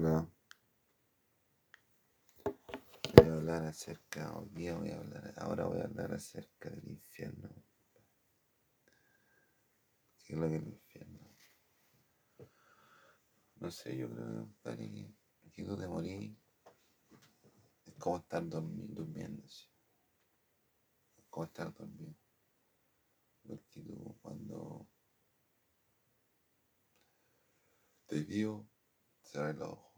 Voy a hablar acerca, hoy día voy a hablar, ahora voy a hablar acerca del infierno. ¿Qué es lo que es el infierno? No sé, yo creo, que, que tú te morís es como estar dormi- durmiendo. Es como estar dormido. Porque tú cuando te vio, cerras los ojos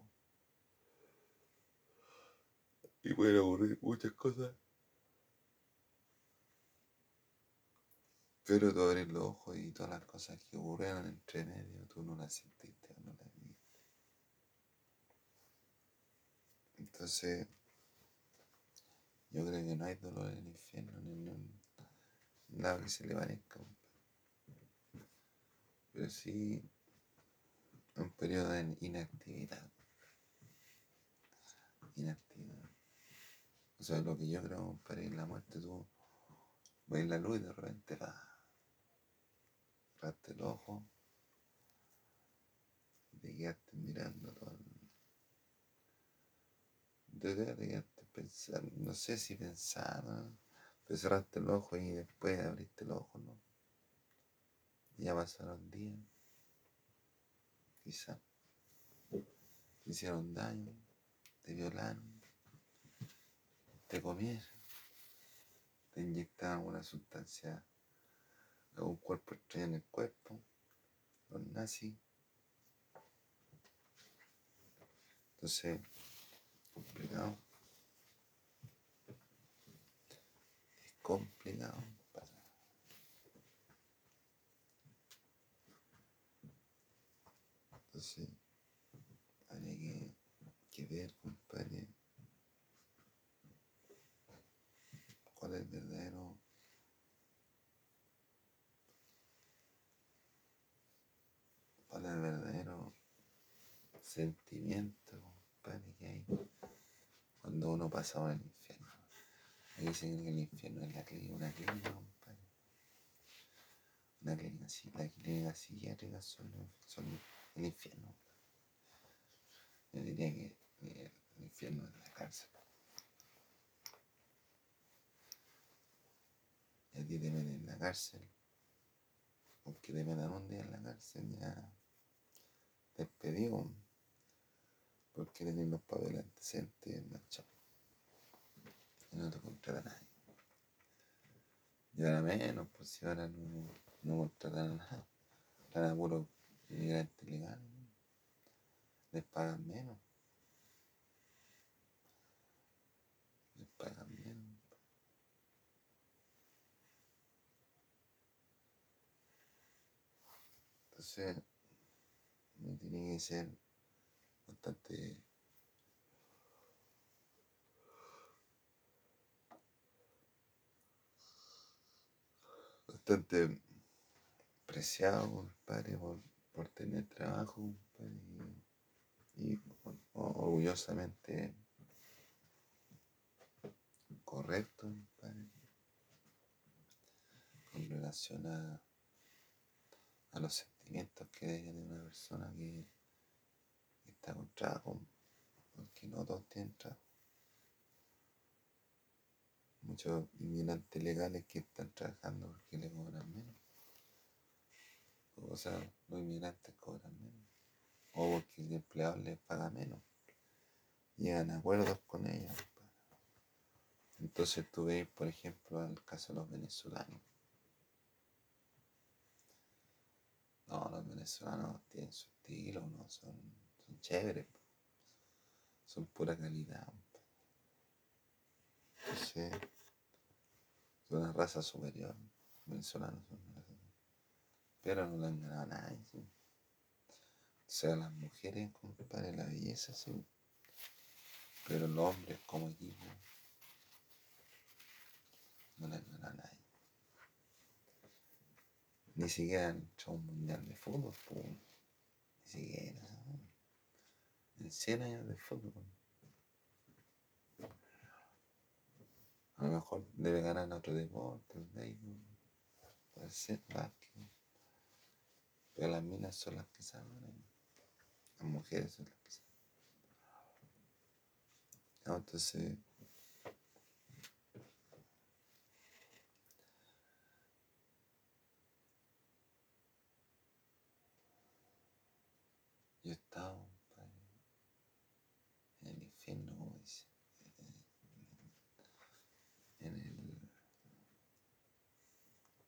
y pueden ocurrir muchas cosas. Pero tú abres los ojos y todas las cosas que ocurrieron entre medio, tú no las sentiste o no las viste. Entonces, yo creo que no hay dolor en el infierno, ni un- nada que se le parezca. Pero sí un periodo de inactividad. Inactividad. O sea, lo que yo creo, compadre, en la muerte tú ves la luz y de repente va. Cerraste el ojo te quedaste mirando todo el... Te te- te quedaste pensando, no sé si pensando, pero cerraste el ojo y después abriste el ojo, ¿no? Ya pasaron días, quizás. Te hicieron daño, te violaron, te comieron, te inyectaron una sustancia, algún cuerpo extraño en el cuerpo, los nazis. Entonces, complicado. Es complicado. Entonces, habría que, que ver, compadre, cuál es el verdadero cuál es el verdadero sentimiento, compadre, que hay cuando uno pasa por el infierno. Ahí dicen que el infierno es la clínica, una clínica, compadre. Una clínica, sí, las clínicas psiquiátricas son, son el infierno. Yo diría que el infierno es la cárcel. Y a ti te meten en la cárcel, porque te metan un día en la cárcel ya despedido, porque tenés los papeles antecedentes manchados. Y no te contrata nadie. Y ahora menos, pues si ahora no, no contratan a nada. Están a puro inmigrante ilegal. Les pagan menos. Les pagan menos. Entonces, tiene que ser bastante bastante preciado, compadre, por, por tener trabajo, compadre, y, y or- orgullosamente correcto, compadre, con relación a, a los que debe tener una persona que, está con porque no todos tienen trabajo. Muchos inmigrantes legales que están trabajando porque le cobran menos. O sea, los inmigrantes cobran menos. O porque el empleador les paga menos. Llegan acuerdos con ellos. Entonces tú ves, por ejemplo, el caso de los venezolanos. No, los venezolanos tienen su estilo, no son, son chéveres. Son pura calidad. Entonces, son una raza superior. Los venezolanos son una raza. Pero no le han a nadie. ¿sí? O sea, las mujeres, compadre, la belleza, sí. Pero los hombres como equipo no le han a nadie. Ni siquiera hecho un mundial de fútbol, ni siquiera. En 100 años de fútbol. A lo mejor debe ganar otro deporte, el béisbol, puede ser básquet. Pero las minas son las que saben. Las mujeres son las que saben. Entonces, yo he estado en el infierno, como dice, en el,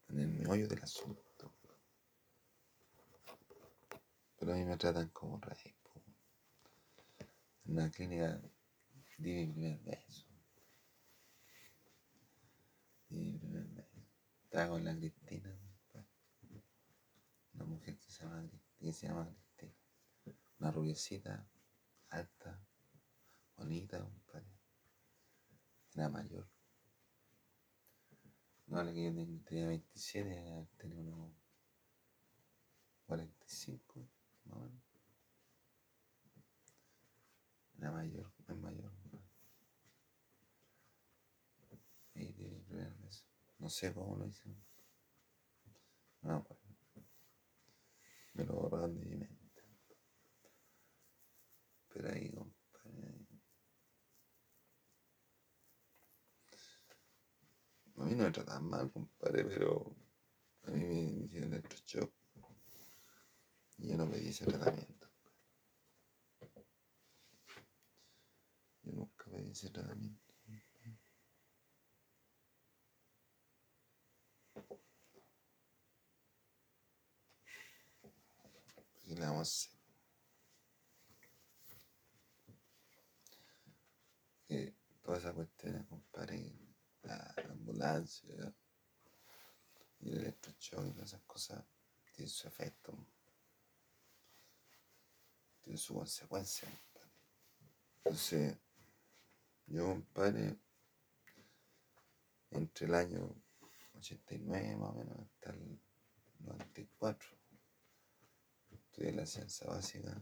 en el meollo del asunto. Pero a mí me tratan como rey. En una clínica di mi primer beso. Di mi primer beso. Estaba con la Cristina, una mujer que se llama, que se llama Cristina. Una rubiecita, alta, bonita, compadre. Era mayor. No, la que yo ten- tenía 27, ella tenía unos 45, más o menos. Era mayor, es mayor. Ahí di mi primer. No sé cómo lo hice. No acuerdo. Me lo borraron de mi mente. Pero ahí, compadre. ahí. A mí no me tratan mal, compadre, pero a mí me me hicieron electroshock. Y yo no pedí ese tratamiento. Yo nunca pedí ese tratamiento. ¿Qué le vamos a hacer? Que toda esa cuestión, compadre, ambulancia y el electroshock y todas esas cosas tienen su efecto. Tienen su consecuencia. Entonces, yo, compadre, entre el año 89 más o menos hasta el 94, estudié la ciencia básica.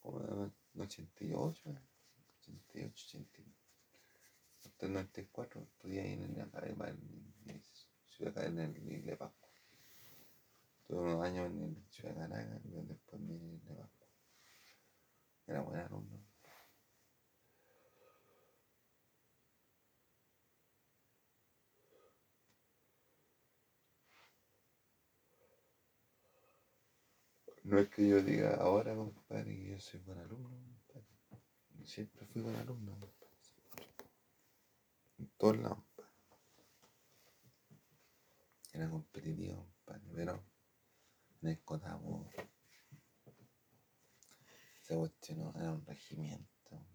Como en el 88, 88, 89. Hasta el 94 estudié ahí en la academia, en Ciudad Academia, en el de Pascua. Tuve unos años en el Ciudad Caracas y después me vine de Pascua. Era buen alumno. No es que yo diga ahora, compadre, que yo soy buen alumno, compadre. Siempre fui buen alumno. En todos. Era competitivo, compadre, pero en el Cotapo se cuestionó, era un regimiento.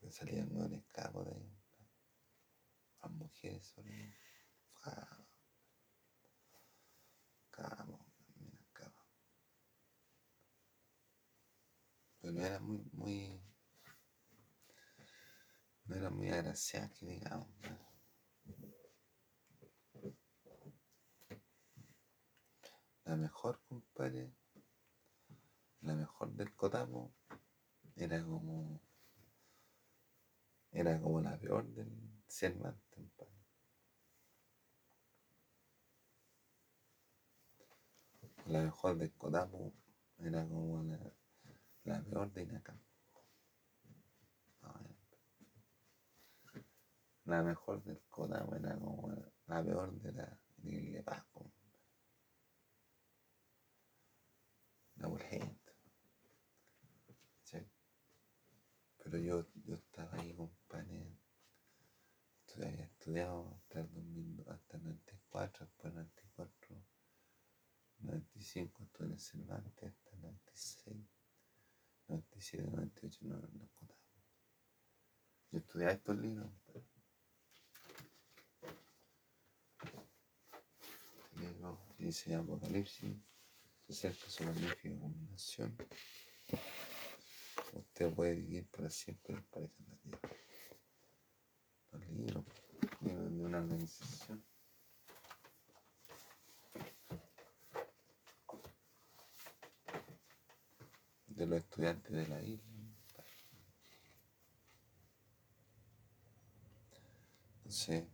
Que salían nueve cabos de ahí. Las mujeres sobre Cabos, cabos, minas cabos. Pero era muy, muy. Era muy agraciada, que digamos. La mejor, compadre, la mejor del Cotapo era como. Era como la peor del Cervantes, compadre. La mejor del Cotapo era como la, la peor de Inacam. Más o menos. La mejor del Cotapo era como la, peor de la de Pascua. La urgente. ¿sí? Pero yo, yo estaba ahí, compadre. Había estudiado hasta el 2000, hasta el 94, después el 94, 95 estuve en el Cervantes, hasta el 96, 97, 98, no, no contaba. Yo estudiaba estos libros, que dice Apocalipsis, se acerca su magnífica combinación. Usted puede vivir para siempre en la tierra. Libros de una organización. De los estudiantes de la isla. Entonces,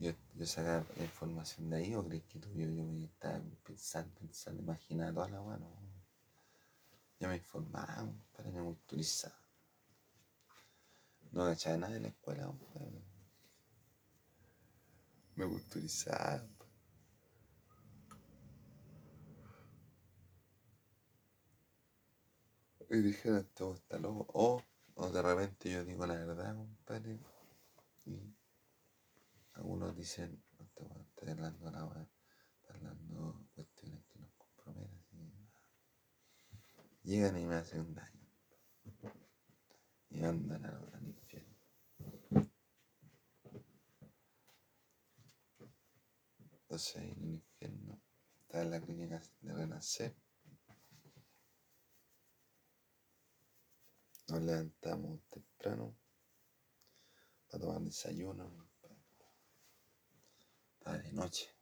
eh, sacar información de ahí o crees que tú yo, yo voy a estar pensando, pensando, imaginando toda la mano. Yo me informaba, para me culturizaba. No agachaba nada en la escuela, me culturizaba. Y dijeron, esto está loco. O, o de repente yo digo la verdad, compadre. Y algunos dicen, no estoy hablando la estoy hablando cuestiones que nos comprometen. Llegan y me hacen un daño. Y andan al infierno. Entonces en el infierno está en la clínica de renacer Nos levantamos temprano para tomar desayuno. Para de noche.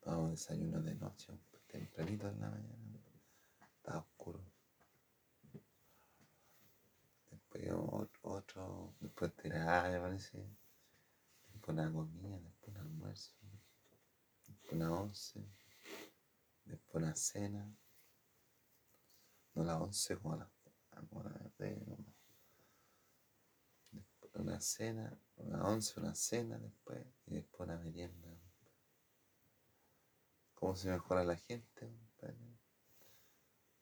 Tomamos desayuno de noche, tempranito en la mañana. Estaba oscuro. Después otro, otro después tirada, me parece. Después una comida, después un almuerzo. Después una once. Después una cena. No la once como la una cena, una once, una cena después y después una merienda. ¿Cómo se mejora la gente?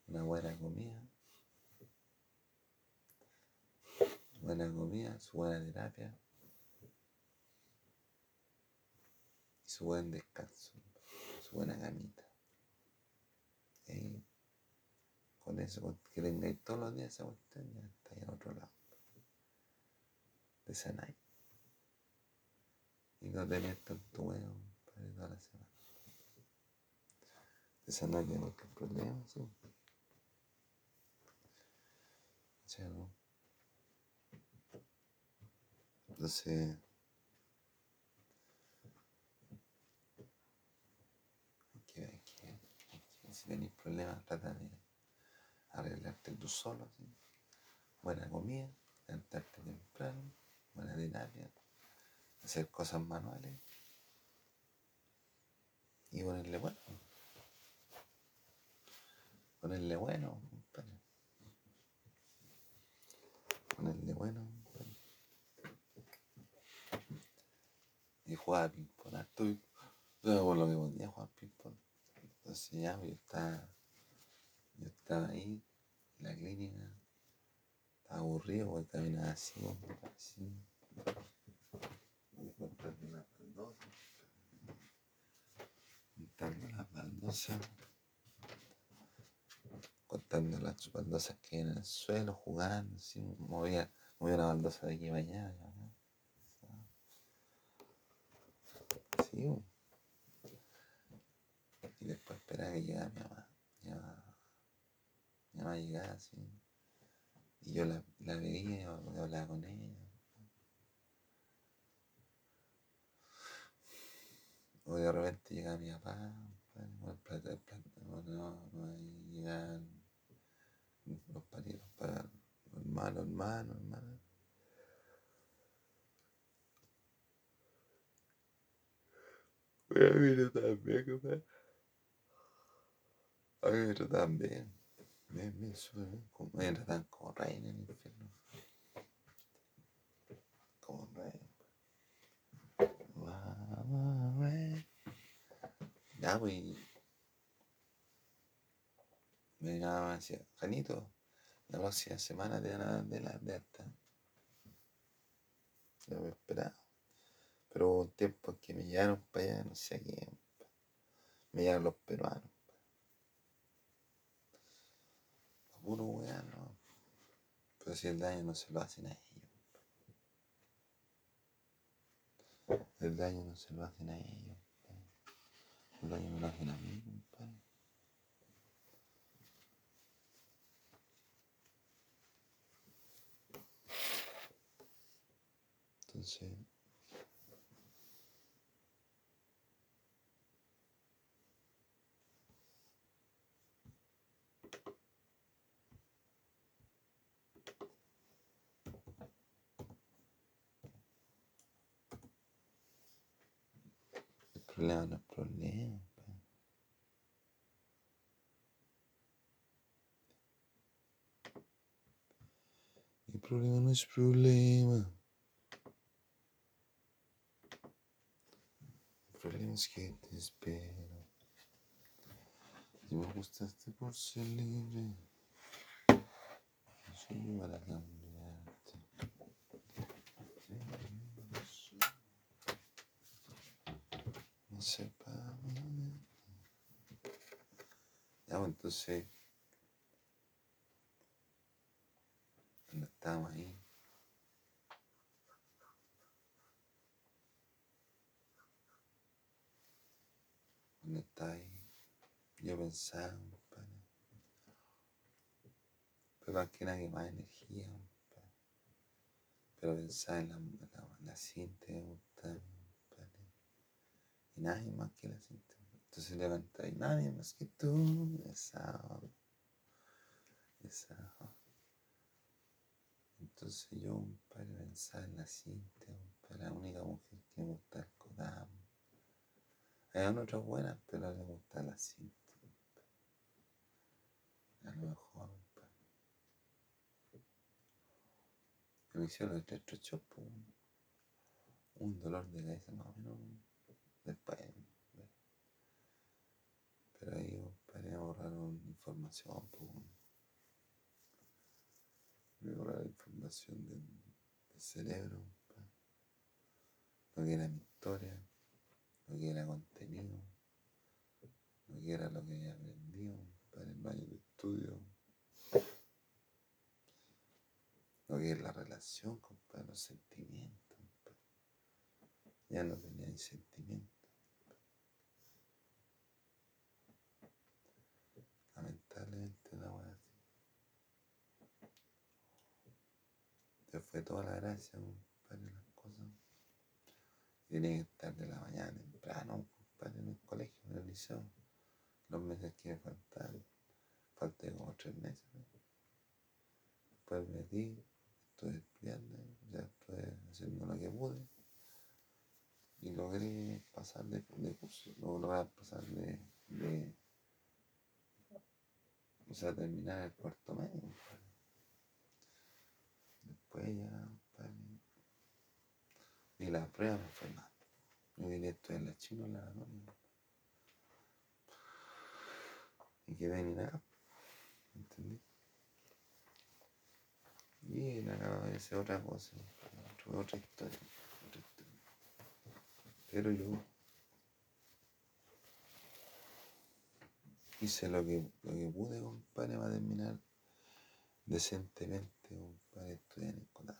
Una buena comida. Buena comida, su buena terapia. Y su buen descanso, su buena camita. con eso, que tengáis todos los días esa cuestión, ya está ahí al otro lado. De sanáis. Y no te metas en tu huevo para toda la semana. De sanáis de nuestros problemas, ¿sí? ¿Sí, no? Entonces, hay que, si tenéis problemas, trata de arreglarte tú solo, buena comida, levantarte temprano, buena terapia, hacer cosas manuales y ponerle bueno. Ponerle bueno, Ponerle bueno, Y jugar ping-pong. Estoy, por lo que podía jugar ping-pong. Entonces ya, yo estaba yo estaba ahí, en la clínica, estaba aburrido porque caminaba así. Baldosas. Contando las baldosas. Contando las baldosas que hay en el suelo, jugando, así, movía, movía una baldosa de aquí para allá. Sí, y después esperaba que llegara mi mamá. Mi mamá mi mamá llegaba así. Y yo la, la veía, yo hablaba con ella. O de repente llegaba mi papá, no, no, llegaban los paridos para hermanos. A mí me también, compadre. A mí me trataban bien. Súper bien. Como, me tratan como en el infierno. Como rey. Ya, pues. Me llamaba decía, Janito, la próxima semana te van de la de alta. Yo me esperaba. Pero hubo un tiempo que me llevaron para allá, no sé a quién. Me llevaron los peruanos. puro weá, no. Pero si el daño no se lo hacen a ellos. El daño no se lo hacen a ellos. Daño me hacen a mí, compadre. Entonces, problema no es problema. El problema no es problema. El problema es que te espero. Si me gustaste por ser libre, soy para cambiarte. No sé para mí. Ya, pues, entonces. Cuando estábamos ahí. Cuando estaba ahí. Yo pensaba, compadre. Pero más que nada que más energía, compadre. Pero pensaba en la, la, la cinta. Y nadie más que la cinta. Entonces levantaba y nadie más que tú. Esa. Esa. Entonces yo, compadre, pensaba en la cinta, compadre, la única mujer que me gusta el Kodama. Hay otras buenas, pero le gusta la cinta. A lo mejor, me hicieron electrochocs, pues, un dolor de cabeza más o menos después. Pero ahí, compadre, me borraron información, pues. Borraron información del, cerebro, compadre. Lo que era mi historia, lo que era contenido, lo que era lo que había aprendido, compadre, en años de estudio. Lo que la relación, compadre, los sentimientos. Ya no tenía sentimientos. Lamentablemente una wea así. Se fue toda la gracia, compadre, las cosas. Tenía que estar de la mañana temprano, compadre, en el colegio, en el liceo. Los meses que me. Falté como tres meses. Después me di, estuve estudiando, ya estuve haciendo lo que pude. Y logré pasar de, de curso, logré pasar de, de, o sea, terminar el cuarto medio. compadre. Después ya, compadre, y la prueba me fue mal. Yo quería estudiar la chino en la católica. Y quedé en acá. ¿Entendí? Y acaba de ser otra cosa, otra historia, otra historia. Pero yo hice lo que, lo que pude, compadre, para terminar decentemente, compadre, estudiar en Cotá.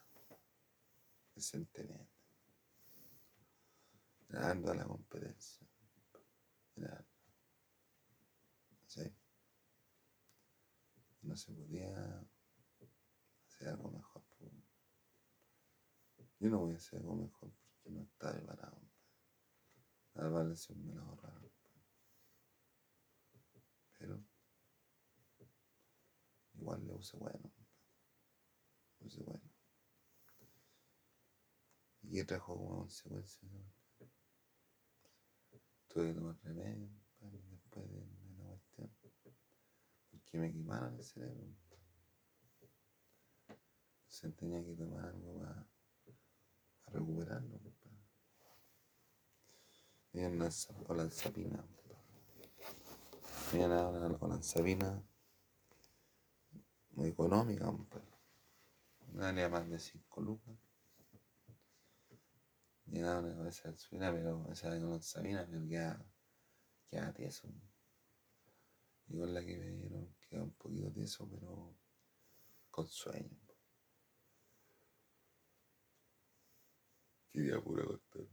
Dando a la competencia. ¿sí? No se podía hacer algo mejor. pues. Yo no voy a hacer algo mejor porque no está preparado. compadre. La evaluación me la ahorraron. compadre. Pero igual le puse bueno. Puse bueno. ¿Y trajo como consecuencia? Tuve que tomar remedio después de, de la cuestión. Porque me quemaron el cerebro. Entonces tenía que tomar algo para, para recuperarlo. sa- olanzapina. compadre. Me dieron una una olanzapina muy económica. Valía más de 5 lucas. Me dieron una cabeza de suena, pero esa de olanzapina, pero queda, queda tieso. Y con la que me dieron queda un poquito tieso, pero con sueño. Quería pura acostar.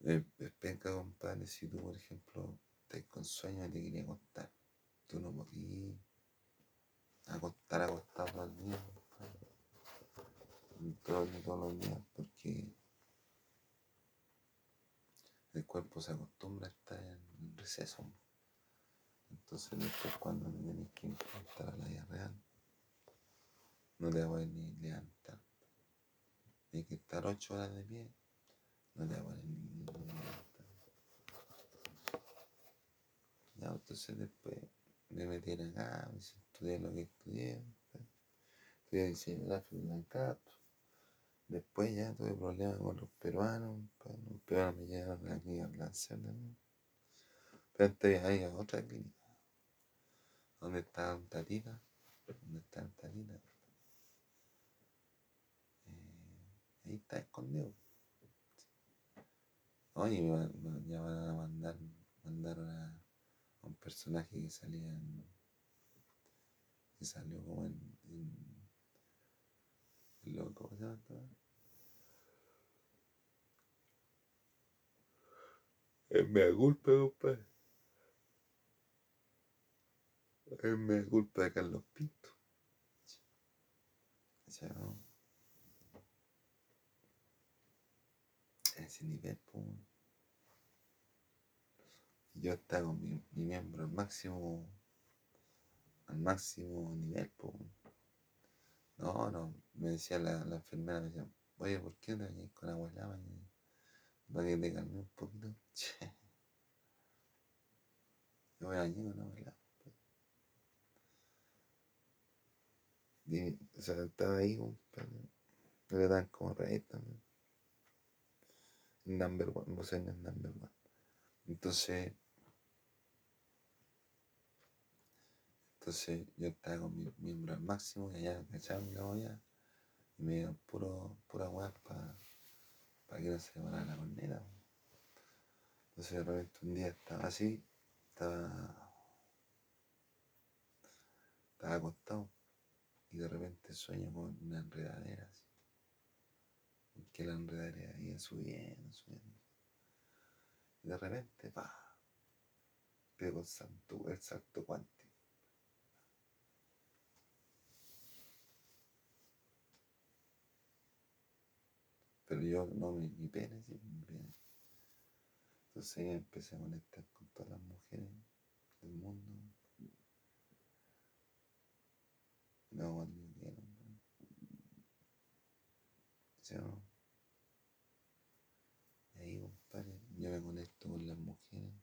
Es, penca, compadre, si tú, por ejemplo, estás con sueño y te querías acostar. Tú no podías acostar acostado todo el día, todos todo los días, porque el cuerpo se acostumbra a estar en receso. Entonces después cuando te tenés que enfrentar a la vida real, no te voy a ni levantar. Tienes que estar ocho horas de pie, no te voy a ni levantar. Ya, entonces después me metí en acá, me estudié lo que estudié. Estudié diseño gráfico en la Después ya tuve problemas con los peruanos. Los peruanos me llevaron aquí a Lancer también. Pero antes ahí a otra clínica. ¿Dónde está Talita? ¿Dónde está Talita? Eh, ahí está escondido. Oye, ya van a mandar, mandaron a, un personaje que salía en, que salió como en, en loco, ¿cómo se llama? Es mi culpa, compadre. Es mi culpa de Carlos Pinto. O ese nivel, pues yo estaba con mi, miembro al máximo, al máximo nivel, pues. No, no, me decía la, la enfermera, me decía, oye, ¿por qué no te con agua helada? Para que te calme un poquito. Yo voy a bañar con agua helada. Y, o sea, estaba ahí, pero le dan como rey también. Number one, vos en el number one. Entonces, Entonces yo estaba con mi miembro al máximo y allá cachaban la olla y me dieron puro, pura weá para que no se demorara la corneta. Entonces de repente un día estaba así, estaba, estaba acostado y de repente sueño con una enredadera así. Que la enredadera iba subiendo, subiendo. Y de repente, pa, pego el salto, el salto cuántico Pero yo no, mi, mi pene, sí, mi pene. Entonces empecé a conectar con todas las mujeres del mundo. No, cuando quiero. ¿Sí no? Y ahí, compadre, yo me conecto con las mujeres.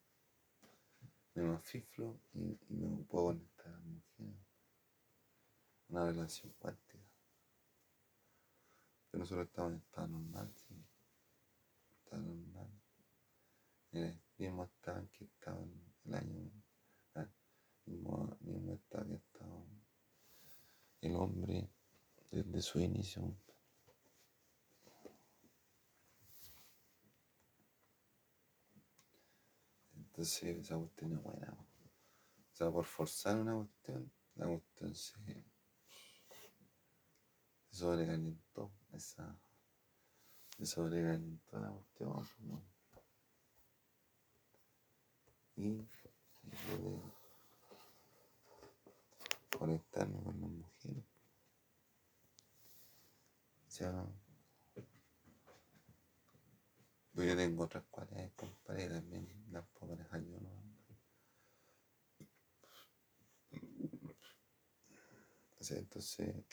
Me mafiflo y, y me puedo conectar a las mujeres. Una relación cuántica nosotros estamos en estado normal, sí. Estado normal. El mismo estado en que estaba el año, el mismo, mismo estado que estaba el hombre desde su inicio. Entonces esa cuestión es buena. O sea, por forzar una cuestión, la cuestión se, se sobrecalentó esa, esa en toda la cuestión. Pues, y, pude conectarme con las mujeres. Ya, yo tengo otras cualidades, compadre, también las puedo manejar yo, ¿no? entonces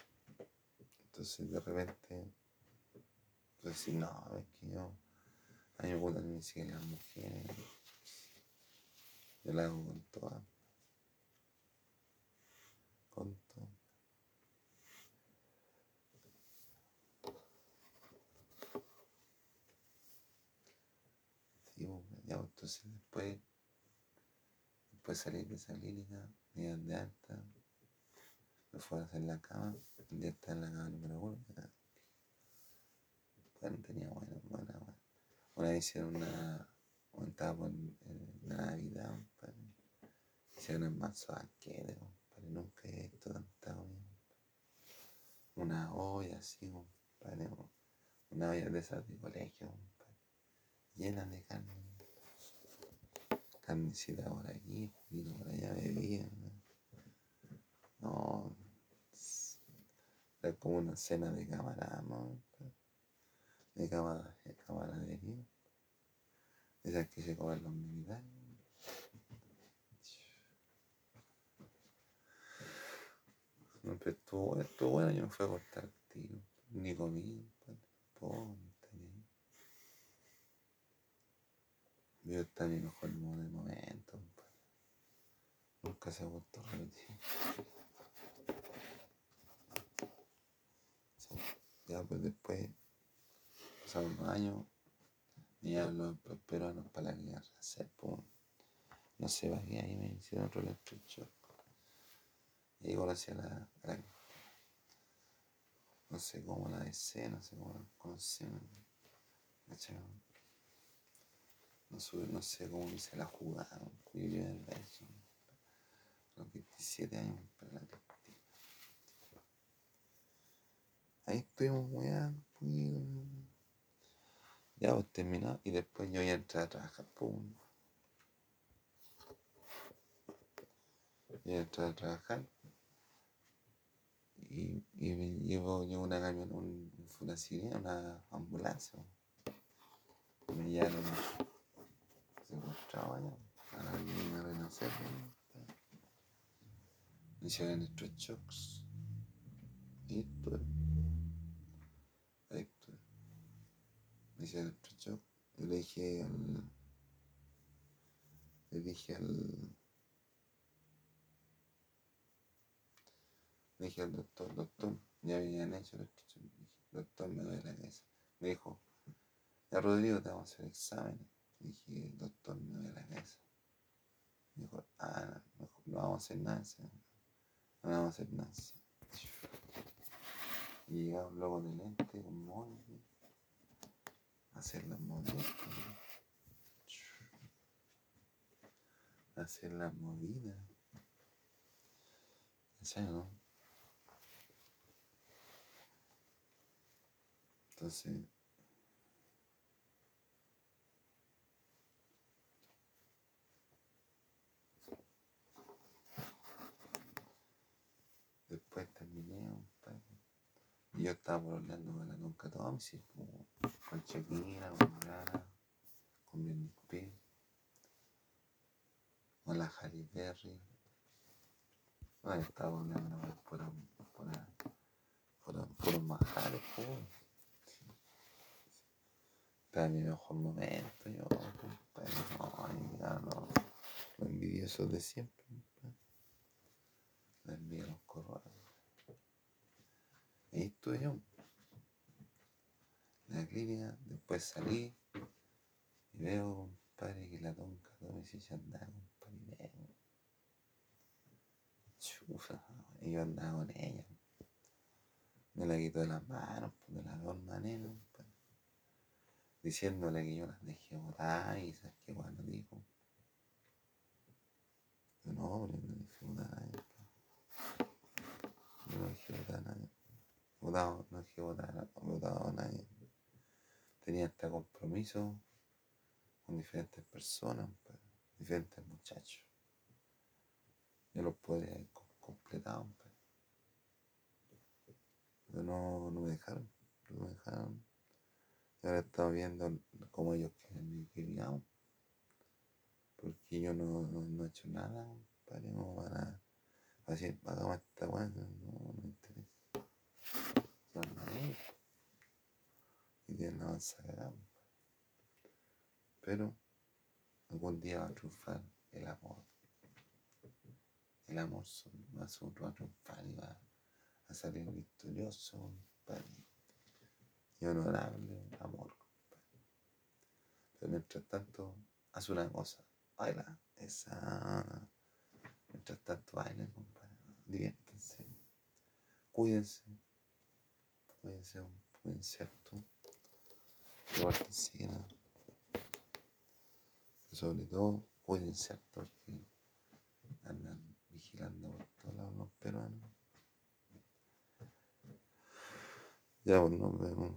entonces de repente, pues si no, es que yo, a mí me gustan ni siquiera las mujeres. Yo la hago con todas. Con todas. Sí, ya, entonces después, después salir de esa clínica, me de alta me fue a hacer la cama, un día estaba en la cama número uno. Bueno, tenía buena, buena, buena. Una vez hicieron una, estaba en, Navidad, compadre. Hicieron el mazo arquero, compadre. Nunca he visto tanta olla. Una olla así, compadre. Una olla de esas de colegio, compadre. Llena de carne. Carnecita por aquí, juguito por allá, bebida. No, es como una cena de cámara, de cámara, de camaradería. Esas que se comen los militares. No, pero estuvo, estuvo bueno, yo me fui a cortar el tiro. Ni comí, ponte. Yo en mi mejor momento, Nunca se ha vuelto repetir. Sí. Ya pues después, pasaron unos años, y ya los peruanos para la guerra, se no sé, va que ahí me hicieron otro electrochoc. Y conocí a la, a no sé cómo la DC, no sé cómo la conocen, No, no sé cómo se la jugaron, yo llevé el beso, los 27 años para la Cristina. Ahí estuvimos muy Ya pues terminado y después yo ya entré a trabajar, pum. Ya entré a trabajar y, y me llevo yo una camión, un, una sirena, una ambulancia. Me llevaron secuestrado allá, a la línea de nacer. Me hicieron electroshocks. Y esto Ahí estoy. Me hicieron electroshocks. Y le dije al. Le dije al Le dije al doctor, doctor, ya habían hecho la doctor, me duele la cabeza. Me dijo, ya Rodrigo, te vamos a hacer exámenes. Le dije, doctor, me duele la cabeza. Me dijo, ah, no, no vamos a hacer nada, no vamos a hacer nada. Y llegaba un loco de lente con mono, a hacer las movidas. Hacer las movidas. ¿En no? Entonces, después terminé un par. Y yo estaba hablando con la Nunca Thompson, con Shakira, con Rara, con BNP, con la Halle Berry. Bueno, estaba hablando por, por, por, por, majares. Está en mi mejor momento, yo, compadre. No, no. Lo envidioso de siempre, compadre. La envidia los corrones. Ahí estuve yo. La clínica, después salí y veo, compadre, que la tonca todo me dice andaba, compadre, Chufa, y yo andaba con ella. Me la quito de las manos, pues, de las dos maneras, compadre diciéndole que yo las dejé votar y sabes qué bueno dijo. No, yo no dejé votar a nadie. No dejé votar a nadie. No dejé votar, votado a nadie. Tenía este compromiso con diferentes personas, pues, diferentes muchachos. Yo los podría haber completado, pues. pero no, no me dejaron, no me dejaron ahora estamos viendo cómo ellos quieren que vivamos. Porque yo no, no, he hecho nada, compadre, no van a decir, hagamos esta weá, no, no me interesa. Ellos. Y avanza cagada, Pero algún día va a triunfar el amor. El amor va a triunfar y va a salir victorioso, compadre y honorable amor. Pero mientras tanto, haz una cosa, baila, esa. Mientras tanto, bailen, compadre, diviértanse, cuídense, cuídense un buen cierto, ¿no? sobre todo, cuídense porque andan vigilando por todos lados los peruanos. Ya, pues nos vemos.